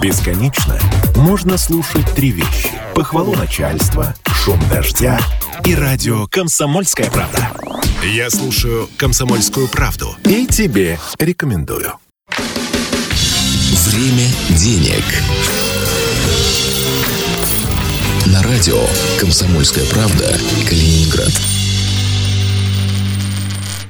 Бесконечно можно слушать три вещи. Похвалу начальства, шум дождя и радио «Комсомольская правда». Я слушаю «Комсомольскую правду» и тебе рекомендую. Время денег. На радио «Комсомольская правда» Калининград.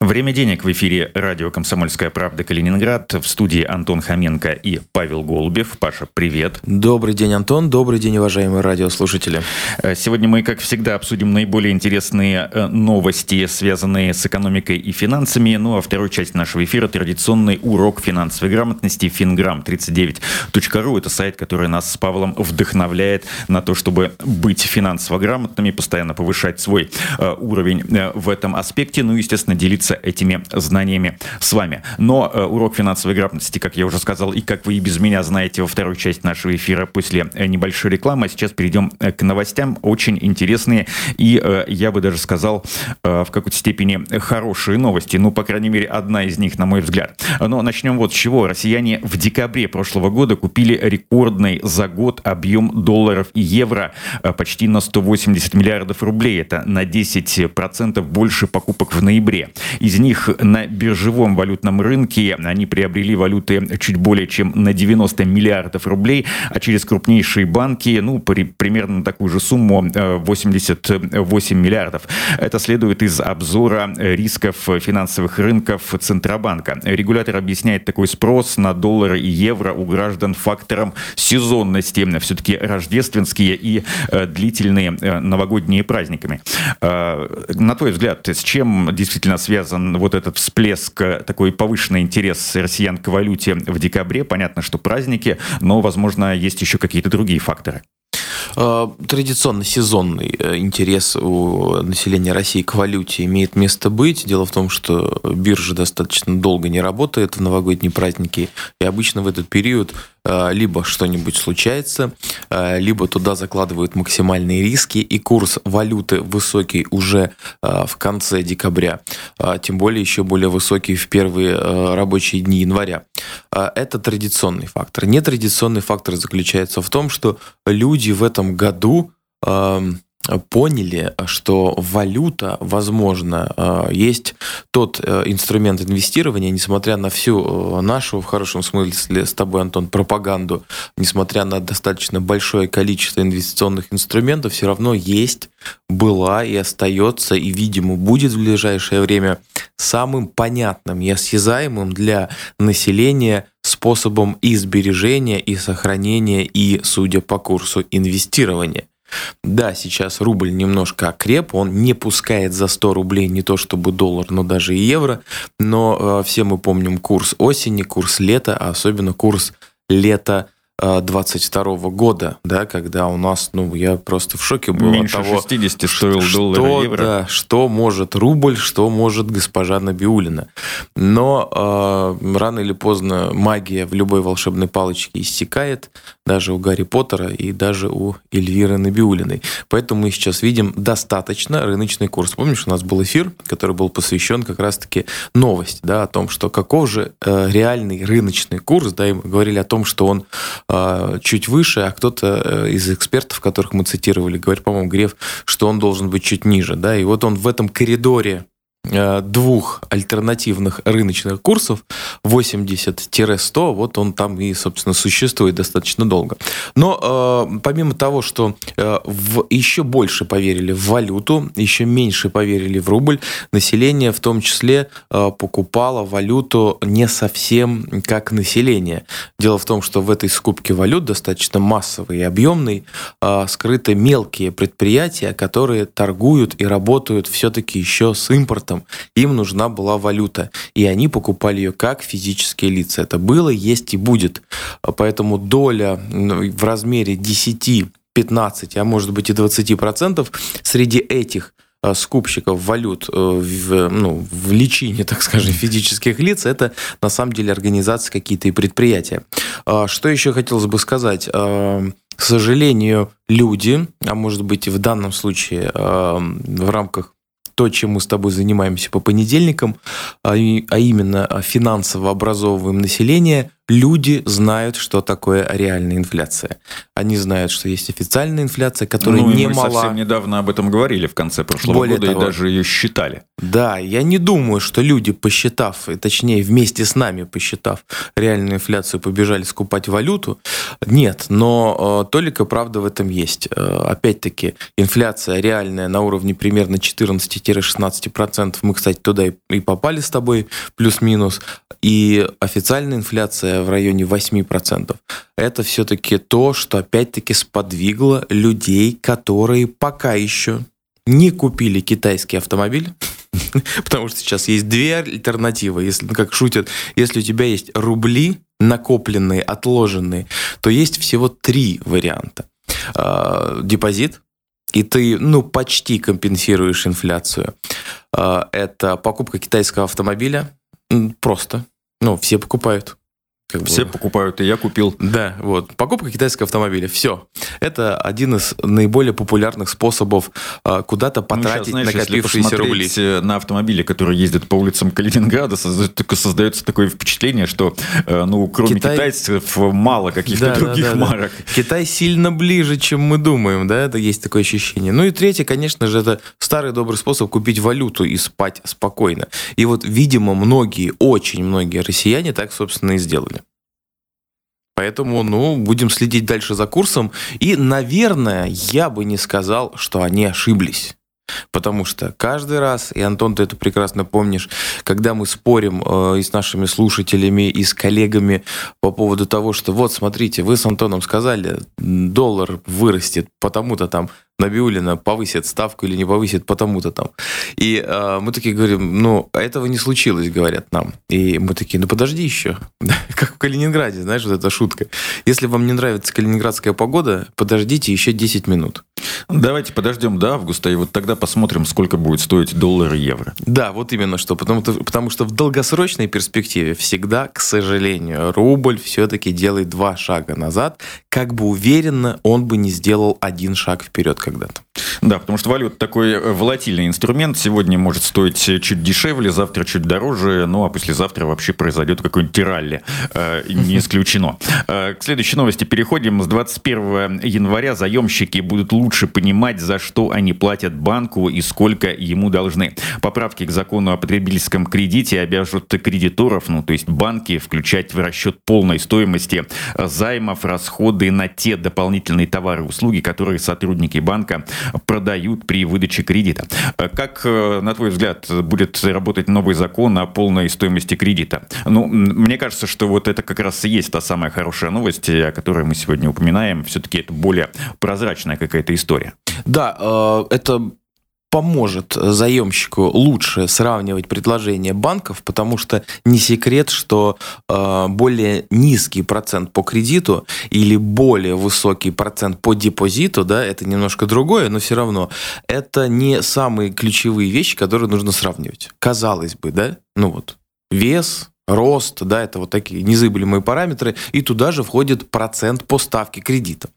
Время денег в эфире радио «Комсомольская правда» Калининград. В студии Антон Хоменко и Павел Голубев. Паша, привет. Добрый день, Антон. Добрый день, уважаемые радиослушатели. Э, сегодня мы, как всегда, обсудим наиболее интересные э, новости, связанные с экономикой и финансами. Ну а вторую часть нашего эфира – традиционный урок финансовой грамотности fingram39.ru. Это сайт, который нас с Павлом вдохновляет на то, чтобы быть финансово грамотными, постоянно повышать свой э, уровень в этом аспекте. Ну, естественно, делиться делиться этими знаниями с вами. Но э, урок финансовой грамотности, как я уже сказал, и как вы и без меня знаете во второй части нашего эфира после э, небольшой рекламы, а сейчас перейдем э, к новостям, очень интересные и, э, я бы даже сказал, э, в какой-то степени хорошие новости. Ну, по крайней мере, одна из них, на мой взгляд. Но начнем вот с чего. Россияне в декабре прошлого года купили рекордный за год объем долларов и евро э, почти на 180 миллиардов рублей. Это на 10% больше покупок в ноябре. Из них на биржевом валютном рынке они приобрели валюты чуть более чем на 90 миллиардов рублей, а через крупнейшие банки, ну, при, примерно такую же сумму 88 э, миллиардов. Это следует из обзора рисков финансовых рынков Центробанка. Регулятор объясняет такой спрос на доллары и евро у граждан фактором сезонности. Все-таки рождественские и э, длительные э, новогодние праздниками. На твой взгляд, с чем действительно связано связан вот этот всплеск, э, такой повышенный интерес россиян к валюте в декабре? Понятно, что праздники, но, возможно, есть еще какие-то другие факторы. Э, традиционно сезонный э, интерес у населения России к валюте имеет место быть. Дело в том, что биржа достаточно долго не работает в новогодние праздники, и обычно в этот период либо что-нибудь случается, либо туда закладывают максимальные риски, и курс валюты высокий уже в конце декабря, тем более еще более высокий в первые рабочие дни января. Это традиционный фактор. Нетрадиционный фактор заключается в том, что люди в этом году поняли, что валюта, возможно, э, есть тот э, инструмент инвестирования, несмотря на всю э, нашу, в хорошем смысле, с тобой, Антон, пропаганду, несмотря на достаточно большое количество инвестиционных инструментов, все равно есть, была и остается, и, видимо, будет в ближайшее время самым понятным и осязаемым для населения способом и сбережения, и сохранения, и, судя по курсу, инвестирования. Да, сейчас рубль немножко окреп, он не пускает за 100 рублей не то чтобы доллар, но даже и евро, но э, все мы помним курс осени, курс лета, а особенно курс лета 22 года, да, когда у нас, ну, я просто в шоке был Меньше от того, 60 стоил что, доллар евро. Да, что может рубль, что может госпожа Набиулина. Но э, рано или поздно магия в любой волшебной палочке иссякает, даже у Гарри Поттера и даже у Эльвиры Набиулиной. Поэтому мы сейчас видим достаточно рыночный курс. Помнишь, у нас был эфир, который был посвящен как раз-таки новости, да, о том, что каков же э, реальный рыночный курс, да, и мы говорили о том, что он чуть выше, а кто-то э, из экспертов, которых мы цитировали, говорит, по-моему, Греф, что он должен быть чуть ниже. Да? И вот он в этом коридоре двух альтернативных рыночных курсов 80-100, вот он там и, собственно, существует достаточно долго. Но э, помимо того, что э, в, еще больше поверили в валюту, еще меньше поверили в рубль, население в том числе э, покупало валюту не совсем как население. Дело в том, что в этой скупке валют достаточно массовый и объемный, э, скрыты мелкие предприятия, которые торгуют и работают все-таки еще с импортом клиентам, им нужна была валюта, и они покупали ее как физические лица. Это было, есть и будет. Поэтому доля ну, в размере 10 15, а может быть и 20 процентов среди этих э, скупщиков валют э, в, ну, в личине, так скажем, физических лиц, это на самом деле организации какие-то и предприятия. А что еще хотелось бы сказать? Э, к сожалению, люди, а может быть и в данном случае в рамках то, чем мы с тобой занимаемся по понедельникам, а, а именно финансово образовываем население, люди знают, что такое реальная инфляция. Они знают, что есть официальная инфляция, которая ну, не мы мала. совсем недавно об этом говорили в конце прошлого Более года того, и даже ее считали. Да, я не думаю, что люди, посчитав, и точнее вместе с нами посчитав реальную инфляцию, побежали скупать валюту. Нет, но э, только правда в этом есть. Э, опять-таки, инфляция реальная на уровне примерно 14-16%. Мы, кстати, туда и, и попали с тобой, плюс-минус. И официальная инфляция в районе 8%. Это все-таки то, что опять-таки сподвигло людей, которые пока еще не купили китайский автомобиль, потому что сейчас есть две альтернативы. Если, ну, как шутят, если у тебя есть рубли накопленные, отложенные, то есть всего три варианта. А, депозит, и ты, ну, почти компенсируешь инфляцию. А, это покупка китайского автомобиля. Просто. Ну, все покупают. Как Все бы. покупают, и я купил. Да, вот. Покупка китайского автомобиля. Все. Это один из наиболее популярных способов а, куда-то потратить ну, сейчас, знаешь, накопившиеся рубли. Э, на автомобили, которые ездят по улицам Калининграда, создается такое впечатление, что э, ну, кроме Китай... китайцев мало каких-то да, других да, да, марок. Да. Китай сильно ближе, чем мы думаем, да, это есть такое ощущение. Ну и третье, конечно же, это старый добрый способ купить валюту и спать спокойно. И вот, видимо, многие, очень многие россияне так, собственно, и сделали. Поэтому, ну, будем следить дальше за курсом. И, наверное, я бы не сказал, что они ошиблись. Потому что каждый раз, и Антон, ты это прекрасно помнишь, когда мы спорим э, и с нашими слушателями, и с коллегами по поводу того, что вот, смотрите, вы с Антоном сказали, доллар вырастет потому-то там Набиулина повысит ставку или не повысит потому-то там. И э, мы такие говорим, ну, этого не случилось, говорят нам. И мы такие, ну, подожди еще. как в Калининграде, знаешь, вот эта шутка. Если вам не нравится калининградская погода, подождите еще 10 минут. Давайте подождем до августа, и вот тогда посмотрим, сколько будет стоить доллар и евро. Да, вот именно что. Потому, потому что в долгосрочной перспективе всегда, к сожалению, рубль все-таки делает два шага назад, как бы уверенно он бы не сделал один шаг вперед когда-то. Да, потому что валюта такой э, волатильный инструмент. Сегодня может стоить чуть дешевле, завтра чуть дороже, ну а послезавтра вообще произойдет какой-нибудь ралли. Э, не исключено. Э, к следующей новости переходим. С 21 января заемщики будут лучше понимать, за что они платят банку и сколько ему должны. Поправки к закону о потребительском кредите обяжут кредиторов, ну то есть банки, включать в расчет полной стоимости займов, расходы на те дополнительные товары и услуги, которые сотрудники банка продают при выдаче кредита. Как, э, на твой взгляд, будет работать новый закон о полной стоимости кредита? Ну, мне кажется, что вот это как раз и есть та самая хорошая новость, о которой мы сегодня упоминаем. Все-таки это более прозрачная какая-то история. Да, э, это поможет заемщику лучше сравнивать предложения банков, потому что не секрет, что э, более низкий процент по кредиту или более высокий процент по депозиту, да, это немножко другое, но все равно это не самые ключевые вещи, которые нужно сравнивать. Казалось бы, да, ну вот вес, рост, да, это вот такие незыблемые параметры, и туда же входит процент по ставке кредита.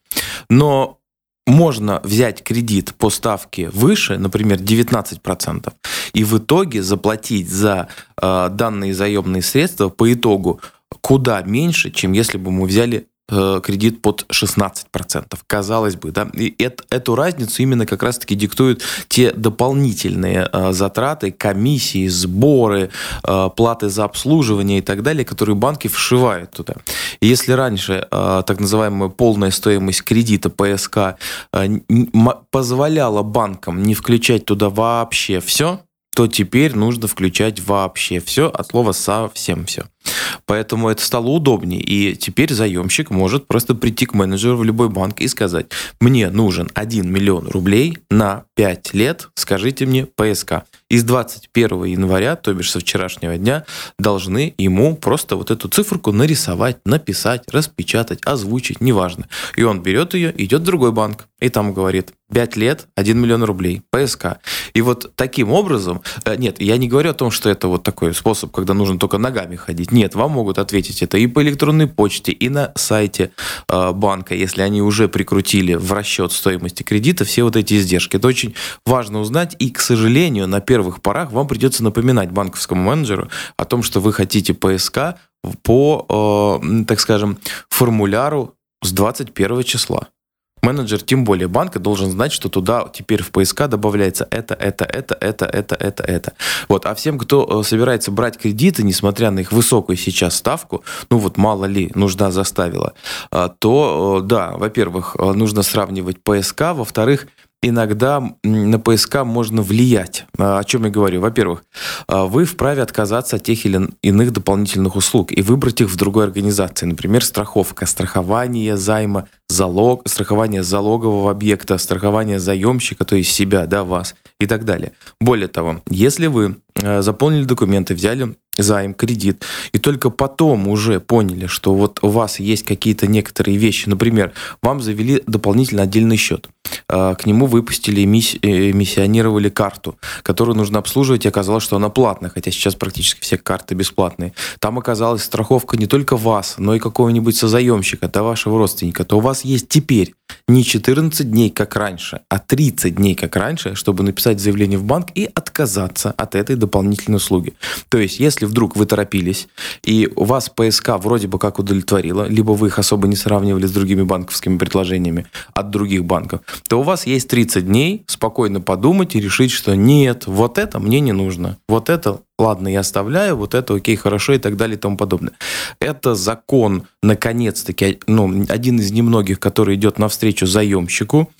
Но можно взять кредит по ставке выше, например, 19%, и в итоге заплатить за э, данные заемные средства по итогу куда меньше, чем если бы мы взяли кредит под 16%. Казалось бы, да. И эту разницу именно как раз-таки диктуют те дополнительные э, затраты, комиссии, сборы, э, платы за обслуживание и так далее, которые банки вшивают туда. И если раньше э, так называемая полная стоимость кредита ПСК э, позволяла банкам не включать туда вообще все, то теперь нужно включать вообще все от слова совсем все. Поэтому это стало удобнее. И теперь заемщик может просто прийти к менеджеру в любой банк и сказать, мне нужен 1 миллион рублей на 5 лет, скажите мне ПСК. И с 21 января, то бишь со вчерашнего дня, должны ему просто вот эту циферку нарисовать, написать, распечатать, озвучить, неважно. И он берет ее, идет в другой банк, и там говорит, 5 лет, 1 миллион рублей, ПСК. И вот таким образом, э, нет, я не говорю о том, что это вот такой способ, когда нужно только ногами ходить. Нет, вам могут ответить это и по электронной почте, и на сайте э, банка, если они уже прикрутили в расчет стоимости кредита все вот эти издержки. Это очень важно узнать, и, к сожалению, на первых порах вам придется напоминать банковскому менеджеру о том, что вы хотите ПСК по, э, так скажем, формуляру с 21 числа. Менеджер, тем более банка, должен знать, что туда теперь в поиска добавляется это, это, это, это, это, это, это. Вот. А всем, кто э, собирается брать кредиты, несмотря на их высокую сейчас ставку, ну вот мало ли, нужда заставила, э, то, э, да, во-первых, нужно сравнивать ПСК, во-вторых, иногда на ПСК можно влиять. А, о чем я говорю? Во-первых, а, вы вправе отказаться от тех или иных дополнительных услуг и выбрать их в другой организации. Например, страховка, страхование займа, залог, страхование залогового объекта, страхование заемщика, то есть себя, да, вас и так далее. Более того, если вы а, заполнили документы, взяли займ, кредит, и только потом уже поняли, что вот у вас есть какие-то некоторые вещи, например, вам завели дополнительно отдельный счет, а, к нему выпустили, миссионировали карту, которую нужно обслуживать, и оказалось, что она платная, хотя сейчас практически все карты бесплатные. Там оказалась страховка не только вас, но и какого-нибудь созаемщика, до вашего родственника, то у вас есть теперь не 14 дней, как раньше, а 30 дней, как раньше, чтобы написать заявление в банк и отказаться от этой дополнительной услуги. То есть, если вдруг вы торопились, и у вас ПСК вроде бы как удовлетворило, либо вы их особо не сравнивали с другими банковскими предложениями от других банков, то у вас есть 30 дней спокойно подумать и решить, что нет, вот это мне не нужно, вот это ладно, я оставляю, вот это окей, хорошо и так далее и тому подобное. Это закон, наконец-таки, ну, один из немногих, который идет навстречу заемщику,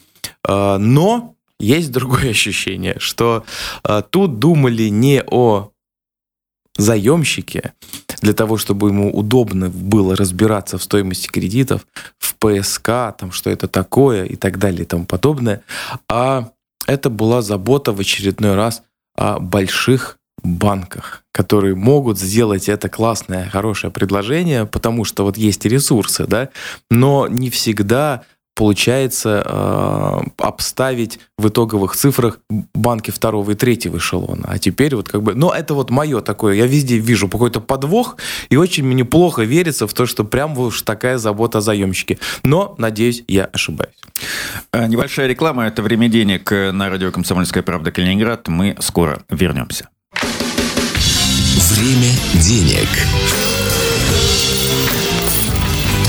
а, но есть другое ощущение, что а, тут думали не о заемщике, для того, чтобы ему удобно было разбираться в стоимости кредитов, в ПСК, там, что это такое и так далее и тому подобное, а это была забота в очередной раз о больших банках, которые могут сделать это классное, хорошее предложение, потому что вот есть ресурсы, да, но не всегда получается э, обставить в итоговых цифрах банки второго и третьего эшелона. А теперь вот как бы... Но это вот мое такое. Я везде вижу какой-то подвох, и очень мне плохо верится в то, что прям уж такая забота о заемщике. Но, надеюсь, я ошибаюсь. Э, небольшая реклама. Это «Время денег» на радио «Комсомольская правда» Калининград. Мы скоро вернемся. Время денег.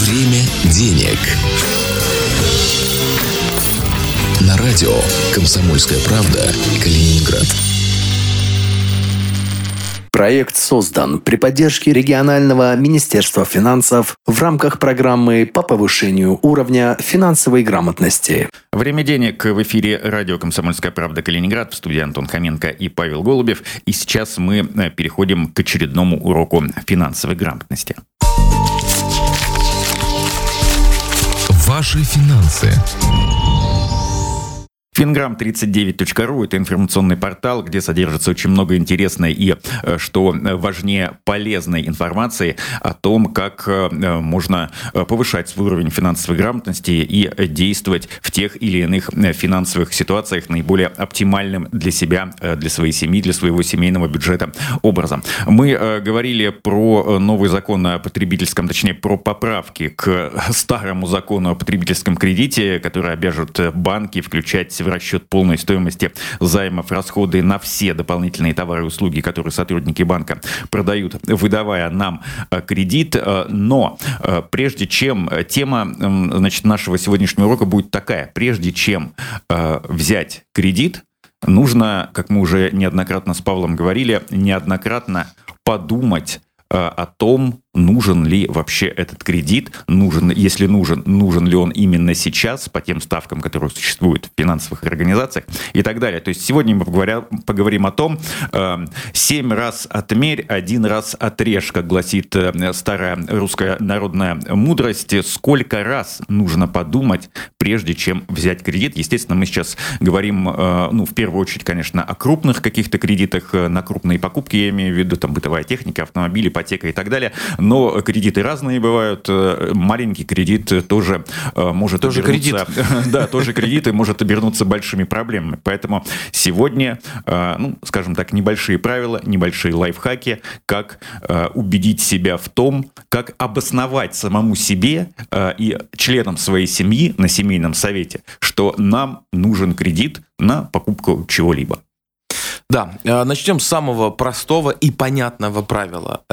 Время денег. На радио «Комсомольская правда» Калининград. Проект создан при поддержке регионального Министерства финансов в рамках программы по повышению уровня финансовой грамотности. Время денег в эфире радио «Комсомольская правда» Калининград в студии Антон Хоменко и Павел Голубев. И сейчас мы э, переходим к очередному уроку финансовой грамотности. Ваши финансы. Финграм39.ру – это информационный портал, где содержится очень много интересной и, э, что важнее, полезной информации о том, как э, можно э, повышать свой уровень финансовой грамотности и действовать в тех или иных финансовых ситуациях наиболее оптимальным для себя, для своей семьи, для своего семейного бюджета образом. Мы говорили про новый закон о потребительском, точнее, про поправки к старому закону о потребительском кредите, который обяжет банки включать в расчет полной стоимости займов расходы на все дополнительные товары и услуги, которые сотрудники банка продают, выдавая нам э, кредит. Э, но э, прежде чем тема значит, нашего сегодняшнего урока будет такая, прежде чем взять кредит, нужно, как мы уже неоднократно с Павлом говорили, неоднократно подумать о том, нужен ли вообще этот кредит, нужен, если нужен, нужен ли он именно сейчас по тем ставкам, которые существуют в финансовых организациях и так далее. То есть сегодня мы поговорим, поговорим о том, э, раз отмерь, один раз отрежь, как гласит э, старая русская народная мудрость, сколько раз нужно подумать, прежде чем взять кредит. Естественно, мы сейчас говорим, э, ну, в первую очередь, конечно, о крупных каких-то кредитах, на крупные покупки, я имею в виду, там, бытовая техника, автомобиль, ипотека и так далее но кредиты разные бывают. Э, маленький кредит тоже э, может тоже обернуться... Кредит. Да, тоже кредиты может обернуться большими проблемами. Поэтому сегодня, э, ну, скажем так, небольшие правила, небольшие лайфхаки, как убедить себя в том, как обосновать самому себе и членам своей семьи на семейном совете, что нам нужен кредит на покупку чего-либо. Да, начнем с самого простого и понятного правила.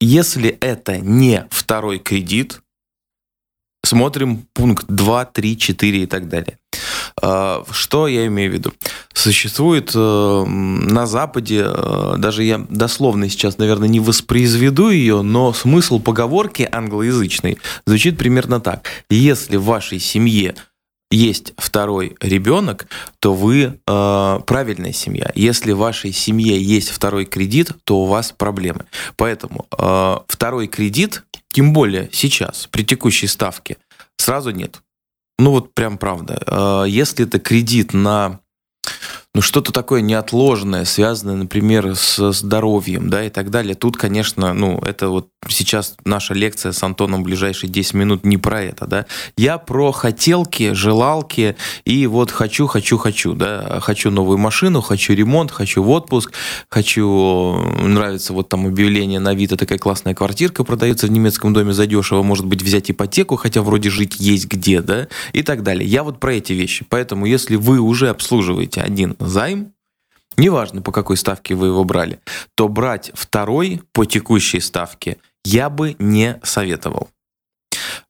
Если это не второй кредит, смотрим пункт 2, 3, 4 и так далее. А, что я имею в виду? Существует э, на Западе, э, даже я дословно сейчас, наверное, не воспроизведу ее, но смысл поговорки англоязычной звучит примерно так. Если в вашей семье есть второй ребенок, то вы э, правильная семья. Если в вашей семье есть второй кредит, то у вас проблемы. Поэтому э, второй кредит, тем более сейчас, при текущей ставке, сразу нет. Ну вот прям правда. Э, если это кредит на ну, что-то такое неотложное, связанное, например, с здоровьем, да, и так далее. Тут, конечно, ну, это вот сейчас наша лекция с Антоном в ближайшие 10 минут не про это, да. Я про хотелки, желалки и вот хочу, хочу, хочу, да. Хочу новую машину, хочу ремонт, хочу в отпуск, хочу, нравится вот там объявление на Авито, такая классная квартирка продается в немецком доме задешево, может быть, взять ипотеку, хотя вроде жить есть где, да, и так далее. Я вот про эти вещи. Поэтому, если вы уже обслуживаете один займ, неважно по какой ставке вы его брали, то брать второй по текущей ставке я бы не советовал.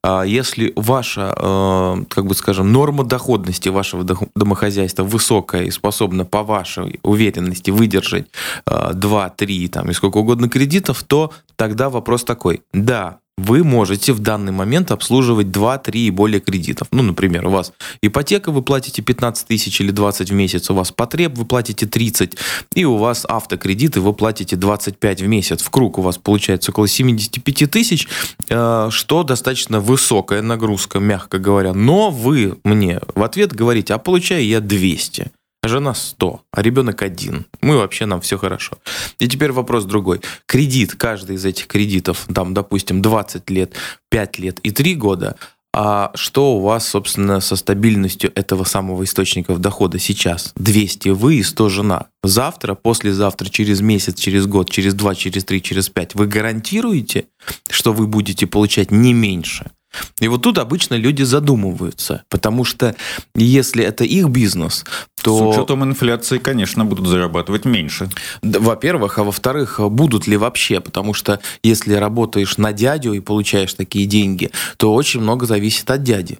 А если ваша, э, как бы скажем, норма доходности вашего домохозяйства высокая и способна по вашей уверенности выдержать 2, 3 там, и сколько угодно кредитов, то тогда вопрос такой. Да, вы можете в данный момент обслуживать 2, 3 и более кредитов. Ну, например, у вас ипотека, вы платите 15 тысяч или 20 в месяц, у вас потреб, вы платите 30, и у вас автокредиты, вы платите 25 в месяц. В круг у вас получается около 75 тысяч, э, что достаточно высокая нагрузка, мягко говоря. Но вы мне в ответ говорите, а получаю я 200 жена 100, а ребенок один. Мы вообще, нам все хорошо. И теперь вопрос другой. Кредит, каждый из этих кредитов, там, допустим, 20 лет, 5 лет и 3 года, а что у вас, собственно, со стабильностью этого самого источника дохода сейчас? 200 вы и 100 жена. Завтра, послезавтра, через месяц, через год, через 2, через 3, через 5 вы гарантируете, что вы будете получать не меньше? И вот тут обычно люди задумываются, потому что если это их бизнес, то... С учетом инфляции, конечно, будут зарабатывать меньше. Во-первых, а во-вторых, будут ли вообще? Потому что если работаешь на дядю и получаешь такие деньги, то очень много зависит от дяди.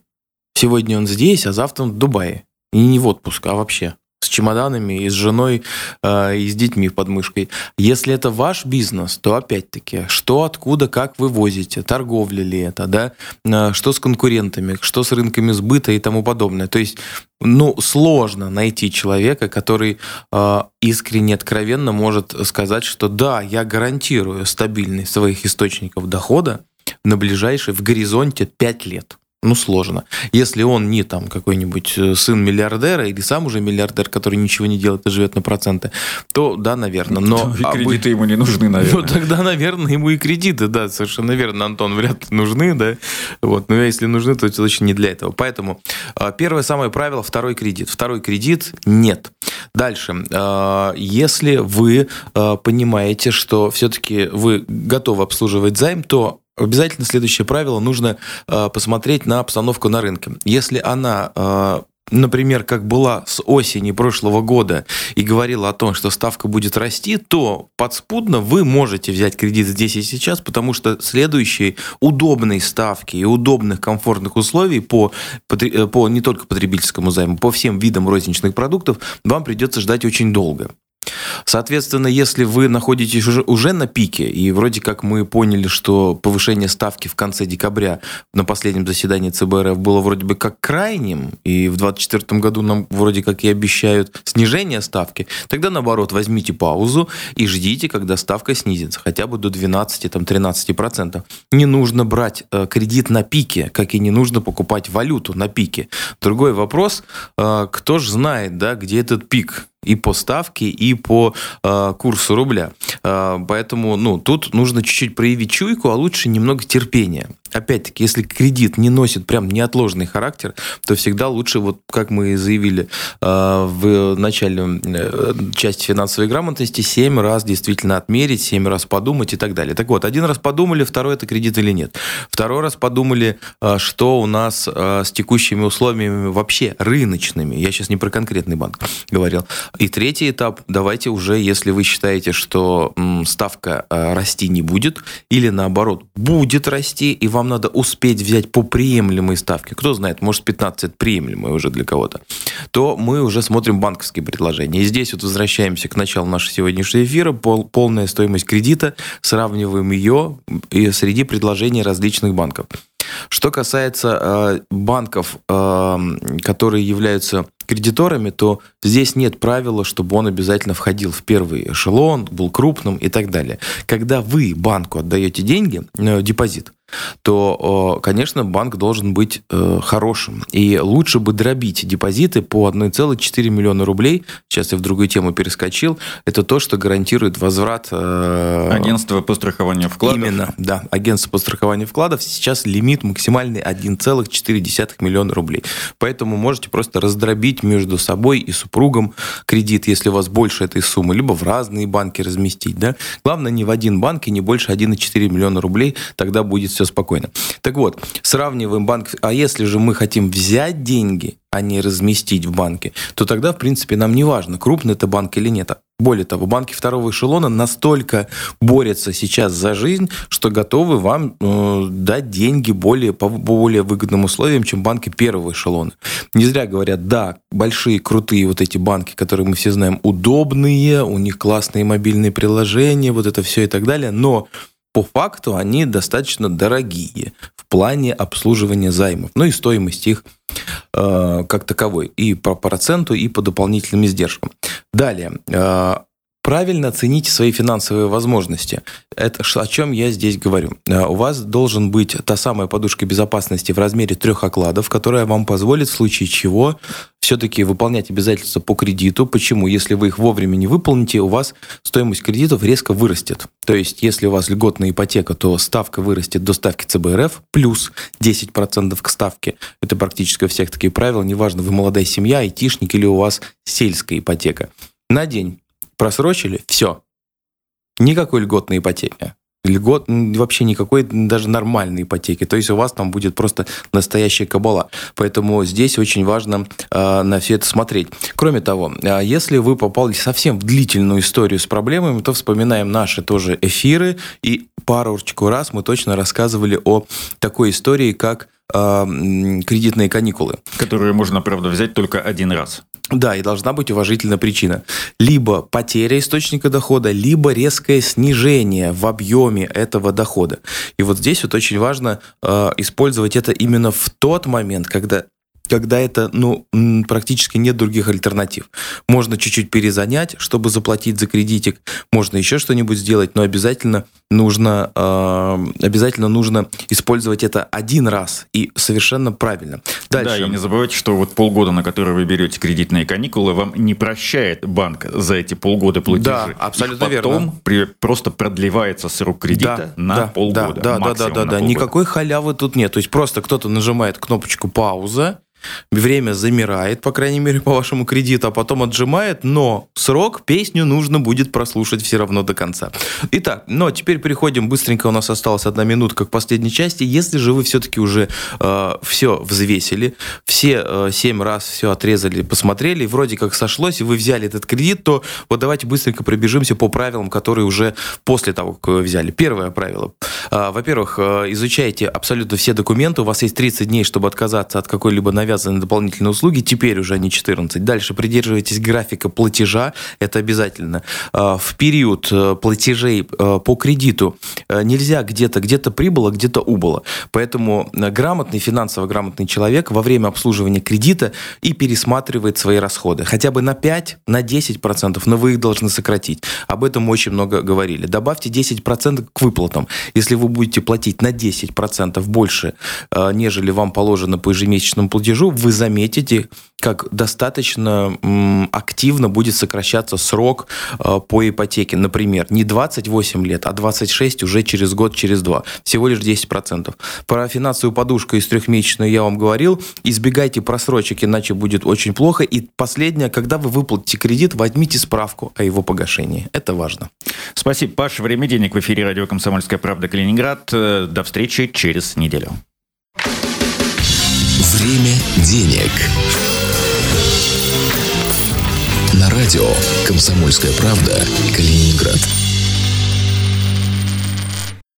Сегодня он здесь, а завтра он в Дубае. И не в отпуск, а вообще с чемоданами, и с женой, э, и с детьми в подмышкой. Если это ваш бизнес, то опять-таки, что, откуда, как вы возите, торговля ли это, да, э, что с конкурентами, что с рынками сбыта и тому подобное. То есть, ну, сложно найти человека, который э, искренне, откровенно может сказать, что да, я гарантирую стабильность своих источников дохода на ближайшие в горизонте 5 лет ну, сложно. Если он не там какой-нибудь э, сын миллиардера или сам уже миллиардер, который ничего не делает и живет на проценты, то да, наверное. Но и кредиты ему не нужны, наверное. Ну, тогда, наверное, ему и кредиты, да, совершенно верно, Антон, вряд ли нужны, да. Вот, но если нужны, то точно не для этого. Поэтому а, первое самое правило – второй кредит. Второй кредит – нет. Дальше. А, если вы а, понимаете, что все-таки вы готовы обслуживать займ, то обязательно следующее правило, нужно э, посмотреть на обстановку на рынке. Если она э, например, как была с осени прошлого года и говорила о том, что ставка будет расти, то подспудно вы можете взять кредит здесь и сейчас, потому что следующие удобные ставки и удобных комфортных условий по, э, по не только потребительскому займу, по всем видам розничных продуктов вам придется ждать очень долго. Соответственно, если вы находитесь уже, уже на пике, и вроде как мы поняли, что повышение ставки в конце декабря на последнем заседании ЦБРФ было вроде бы как крайним, и в 2024 году нам вроде как и обещают снижение ставки, тогда наоборот возьмите паузу и ждите, когда ставка снизится, хотя бы до 12-13%. Не нужно брать э, кредит на пике, как и не нужно покупать валюту на пике. Другой вопрос, э, кто же знает, да, где этот пик? И по ставке, и по э, курсу рубля. Э, поэтому ну, тут нужно чуть-чуть проявить чуйку, а лучше немного терпения опять-таки, если кредит не носит прям неотложный характер, то всегда лучше, вот как мы заявили э, в начале э, части финансовой грамотности, 7 раз действительно отмерить, 7 раз подумать и так далее. Так вот, один раз подумали, второй это кредит или нет. Второй раз подумали, э, что у нас с текущими условиями вообще рыночными. Я сейчас не про конкретный банк говорил. И третий этап, давайте уже, если вы считаете, что ставка расти не будет, или наоборот, будет расти, и вам надо успеть взять по приемлемой ставке, кто знает, может 15 это приемлемая уже для кого-то, то мы уже смотрим банковские предложения. И здесь вот возвращаемся к началу нашего сегодняшнего эфира, пол, полная стоимость кредита, сравниваем ее и среди предложений различных банков. Что касается э, банков, э, которые являются кредиторами, то здесь нет правила, чтобы он обязательно входил в первый эшелон, был крупным и так далее. Когда вы банку отдаете деньги, э, депозит, то, конечно, банк должен быть э, хорошим. И лучше бы дробить депозиты по 1,4 миллиона рублей. Сейчас я в другую тему перескочил. Это то, что гарантирует возврат... Э, агентство по страхованию вкладов. Именно, да. Агентство по страхованию вкладов. Сейчас лимит максимальный 1,4 миллиона рублей. Поэтому можете просто раздробить между собой и супругом кредит, если у вас больше этой суммы, либо в разные банки разместить. Да? Главное, не в один банк и не больше 1,4 миллиона рублей. Тогда будет все спокойно. Так вот, сравниваем банк. А если же мы хотим взять деньги, а не разместить в банке, то тогда, в принципе, нам не важно, крупный это банк или нет. Более того, банки второго эшелона настолько борются сейчас за жизнь, что готовы вам э, дать деньги более, по более выгодным условиям, чем банки первого эшелона. Не зря говорят, да, большие, крутые вот эти банки, которые мы все знаем, удобные, у них классные мобильные приложения, вот это все и так далее, но по факту они достаточно дорогие в плане обслуживания займов, ну и стоимость их э, как таковой, и по проценту, и по дополнительным издержкам. Далее, э, правильно оцените свои финансовые возможности. Это о чем я здесь говорю. Э, у вас должен быть та самая подушка безопасности в размере трех окладов, которая вам позволит в случае чего все-таки выполнять обязательства по кредиту. Почему? Если вы их вовремя не выполните, у вас стоимость кредитов резко вырастет. То есть, если у вас льготная ипотека, то ставка вырастет до ставки ЦБРФ плюс 10% к ставке. Это практически у всех такие правила. Неважно, вы молодая семья, айтишник или у вас сельская ипотека. На день Просрочили, все. Никакой льготной ипотеки. Льгот, вообще никакой даже нормальной ипотеки. То есть у вас там будет просто настоящая кабала. Поэтому здесь очень важно э, на все это смотреть. Кроме того, э, если вы попали совсем в длительную историю с проблемами, то вспоминаем наши тоже эфиры. И парочку раз мы точно рассказывали о такой истории, как кредитные каникулы. Которые можно, правда, взять только один раз. Да, и должна быть уважительная причина. Либо потеря источника дохода, либо резкое снижение в объеме этого дохода. И вот здесь вот очень важно э, использовать это именно в тот момент, когда когда это, ну, практически нет других альтернатив. Можно чуть-чуть перезанять, чтобы заплатить за кредитик, можно еще что-нибудь сделать, но обязательно нужно, э, обязательно нужно использовать это один раз и совершенно правильно. Дальше. Да, и не забывайте, что вот полгода, на которые вы берете кредитные каникулы, вам не прощает банк за эти полгода платежи. Да, абсолютно Их потом верно. При, просто продлевается срок кредита да, на да, полгода. Да, да, да, да, да, да. Никакой халявы тут нет. То есть просто кто-то нажимает кнопочку пауза, время замирает, по крайней мере, по вашему кредиту, а потом отжимает, но срок, песню нужно будет прослушать все равно до конца. Итак, но теперь переходим, быстренько у нас осталась одна минутка к последней части. Если же вы все-таки уже э, все взвесили, все э, 7 раз все отрезали, посмотрели, вроде как сошлось, и вы взяли этот кредит, то вот давайте быстренько пробежимся по правилам, которые уже после того, как вы взяли. Первое правило. Э, во-первых, э, изучайте абсолютно все документы, у вас есть 30 дней, чтобы отказаться от какой-либо навязанной дополнительной услуги, теперь уже не 14. Дальше придерживайтесь графика платежа, это обязательно. Э, в период э, платежей э, по кредиту нельзя где-то, где-то прибыло, где-то убыло. Поэтому грамотный, финансово грамотный человек во время обслуживания кредита и пересматривает свои расходы. Хотя бы на 5, на 10%, но вы их должны сократить. Об этом мы очень много говорили. Добавьте 10% к выплатам. Если вы будете платить на 10% больше, нежели вам положено по ежемесячному платежу, вы заметите, как достаточно активно будет сокращаться срок э, по ипотеке. Например, не 28 лет, а 26 уже через год, через два. Всего лишь 10%. Про финансовую подушку из трехмесячную я вам говорил. Избегайте просрочек, иначе будет очень плохо. И последнее, когда вы выплатите кредит, возьмите справку о его погашении. Это важно. Спасибо, Паш. Время денег в эфире радио «Комсомольская правда» Калининград. Э, до встречи через неделю. Время денег. На радио «Комсомольская правда» Калининград.